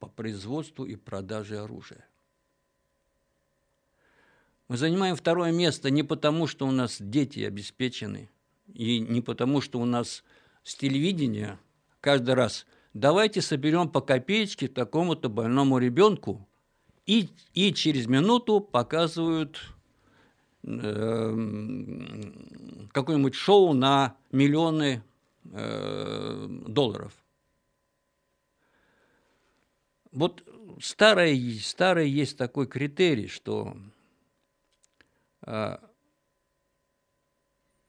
по производству и продаже оружия. Мы занимаем второе место не потому, что у нас дети обеспечены, и не потому, что у нас с телевидения каждый раз давайте соберем по копеечке такому-то больному ребенку, и, и через минуту показывают э, какое-нибудь шоу на миллионы э, долларов. Вот старое, старое есть такой критерий, что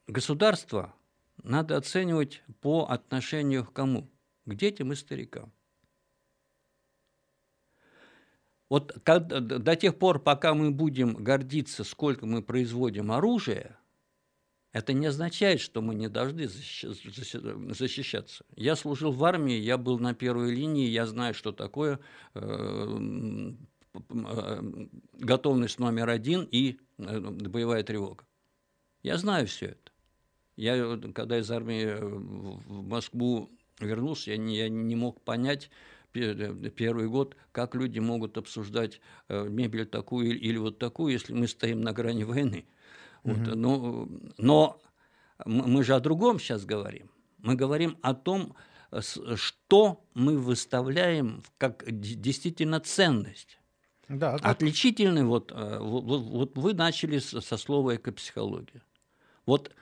государство надо оценивать по отношению к кому? К детям и старикам. Вот как, до тех пор, пока мы будем гордиться, сколько мы производим оружия – это не означает, что мы не должны защищаться. Я служил в армии, я был на первой линии, я знаю, что такое э, э, готовность номер один и э, боевая тревога. Я знаю все это. Я, когда из армии в Москву вернулся, я не, я не мог понять первый год, как люди могут обсуждать мебель такую или вот такую, если мы стоим на грани войны. Вот, ну, но мы же о другом сейчас говорим. Мы говорим о том, что мы выставляем как действительно ценность. Да, как... Отличительный, вот, э, вот, вот вы начали со слова экопсихология. Вот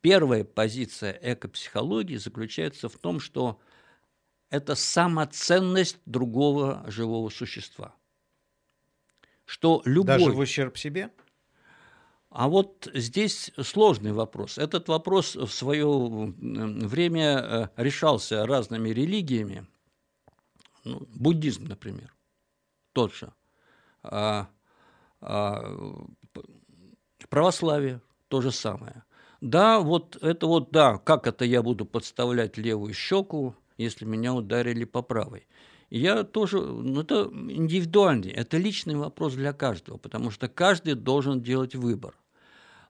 первая позиция экопсихологии заключается в том, что это самоценность другого живого существа. Что любой... Даже в ущерб себе? А вот здесь сложный вопрос. Этот вопрос в свое время э, решался разными религиями. Ну, буддизм, например, тот же. А, а, православие то же самое. Да, вот это вот, да, как это я буду подставлять левую щеку, если меня ударили по правой. Я тоже, ну это индивидуальный, это личный вопрос для каждого, потому что каждый должен делать выбор.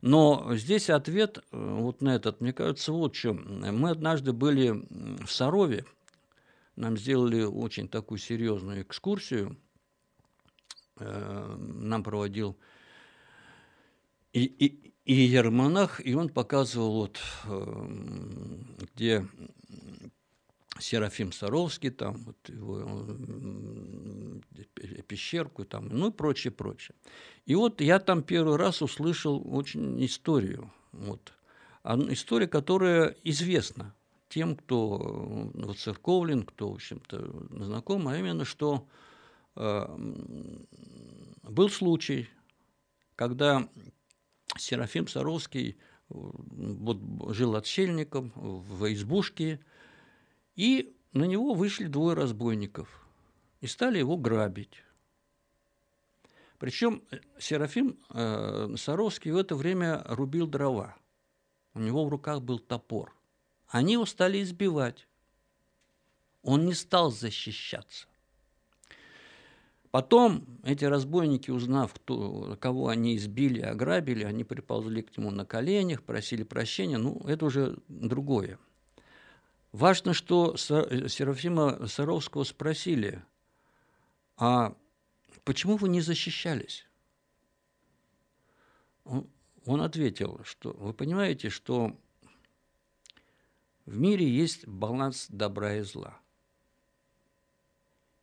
Но здесь ответ э, вот на этот, мне кажется, вот что. Мы однажды были в Сарове, нам сделали очень такую серьезную экскурсию, э, нам проводил и, и, и иеромонах, и он показывал, вот, э, где Серафим Саровский, там, вот его пещерку, там, ну и прочее, прочее. И вот я там первый раз услышал очень историю. Вот. История, которая известна тем, кто воцерковлен, кто, в общем-то, знаком, а именно, что э, был случай, когда Серафим Саровский вот, жил отшельником в избушке, и на него вышли двое разбойников и стали его грабить. Причем э, Серафим э, Саровский в это время рубил дрова. У него в руках был топор. Они его стали избивать. Он не стал защищаться. Потом эти разбойники, узнав, кто, кого они избили, ограбили, они приползли к нему на коленях, просили прощения. Ну, это уже другое. Важно, что Серафима Саровского спросили, а почему вы не защищались? Он, он ответил, что вы понимаете, что в мире есть баланс добра и зла.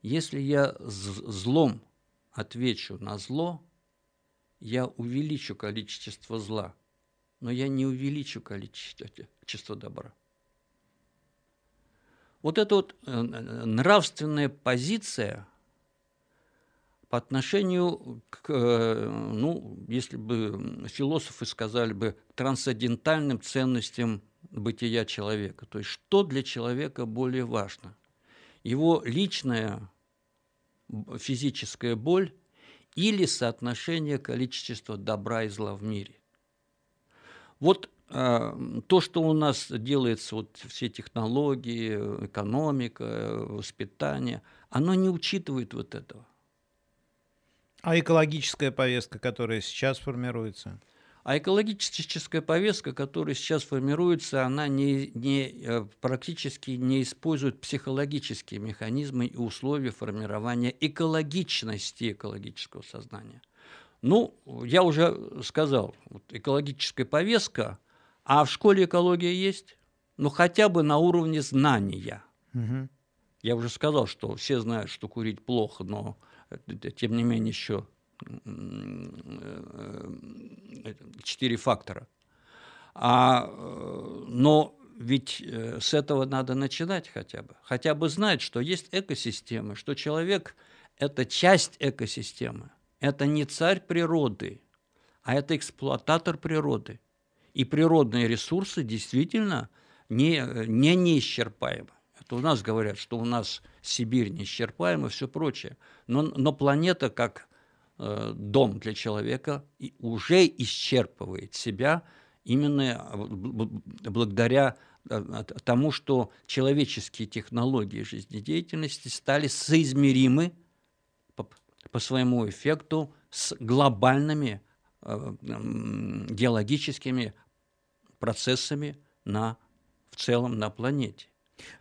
Если я злом отвечу на зло, я увеличу количество зла, но я не увеличу количество добра. Вот эта вот э, нравственная позиция по отношению к, э, ну, если бы философы сказали бы, трансцендентальным ценностям бытия человека. То есть что для человека более важно? Его личная физическая боль или соотношение количества добра и зла в мире. Вот э, то, что у нас делается, вот все технологии, экономика, воспитание, оно не учитывает вот этого. А экологическая повестка, которая сейчас формируется? А экологическая повестка, которая сейчас формируется, она не, не, э, практически не использует психологические механизмы и условия формирования экологичности экологического сознания. Ну, я уже сказал, вот экологическая повестка, а в школе экология есть, ну хотя бы на уровне знания. Угу. Я уже сказал, что все знают, что курить плохо, но э, тем не менее еще четыре фактора. А, но ведь э, с этого надо начинать хотя бы. Хотя бы знать, что есть экосистемы, что человек – это часть экосистемы. Это не царь природы, а это эксплуататор природы. И природные ресурсы действительно не, не неисчерпаемы. Это у нас говорят, что у нас Сибирь неисчерпаема и все прочее. Но, но планета как Э, дом для человека уже исчерпывает себя именно благодаря э, тому, что человеческие технологии жизнедеятельности стали соизмеримы по, своему эффекту с глобальными э, геологическими процессами на, в целом на планете.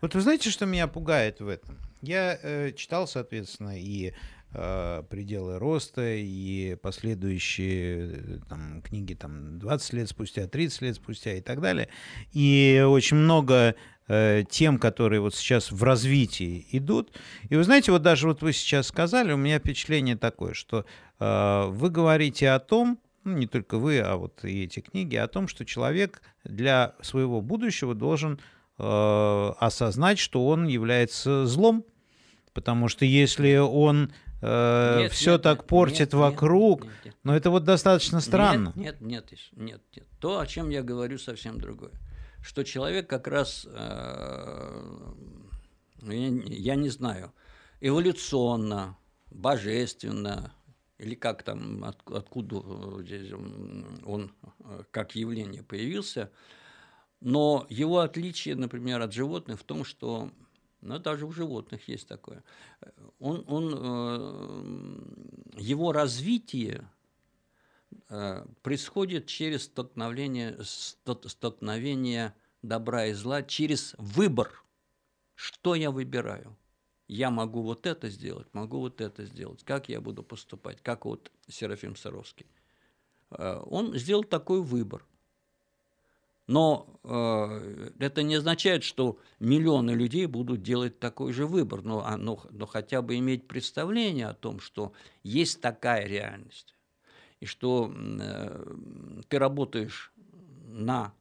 Вот вы знаете, что меня пугает в этом? Я э, читал, соответственно, и Э, пределы роста и последующие э, там, книги там, 20 лет спустя, 30 лет спустя и так далее. И очень много э, тем, которые вот сейчас в развитии идут. И вы знаете, вот даже вот вы сейчас сказали, у меня впечатление такое, что э, вы говорите о том, ну, не только вы, а вот и эти книги, о том, что человек для своего будущего должен э, осознать, что он является злом, потому что если он э, нет, все нет, так нет, портит нет, вокруг. Нет, нет, нет. Но это вот достаточно странно. Нет, нет, нет, нет, нет. То, о чем я говорю, совсем другое. Что человек как раз, э, я, я не знаю, эволюционно, божественно, или как там, от, откуда здесь он как явление появился, но его отличие, например, от животных в том, что но даже у животных есть такое. Он, он, э, его развитие э, происходит через столкновение, столкновение добра и зла, через выбор. Что я выбираю? Я могу вот это сделать, могу вот это сделать. Как я буду поступать? Как вот Серафим Саровский. Э, он сделал такой выбор – но э, это не означает, что миллионы людей будут делать такой же выбор, но, а, но, но хотя бы иметь представление о том, что есть такая реальность, и что э, ты работаешь на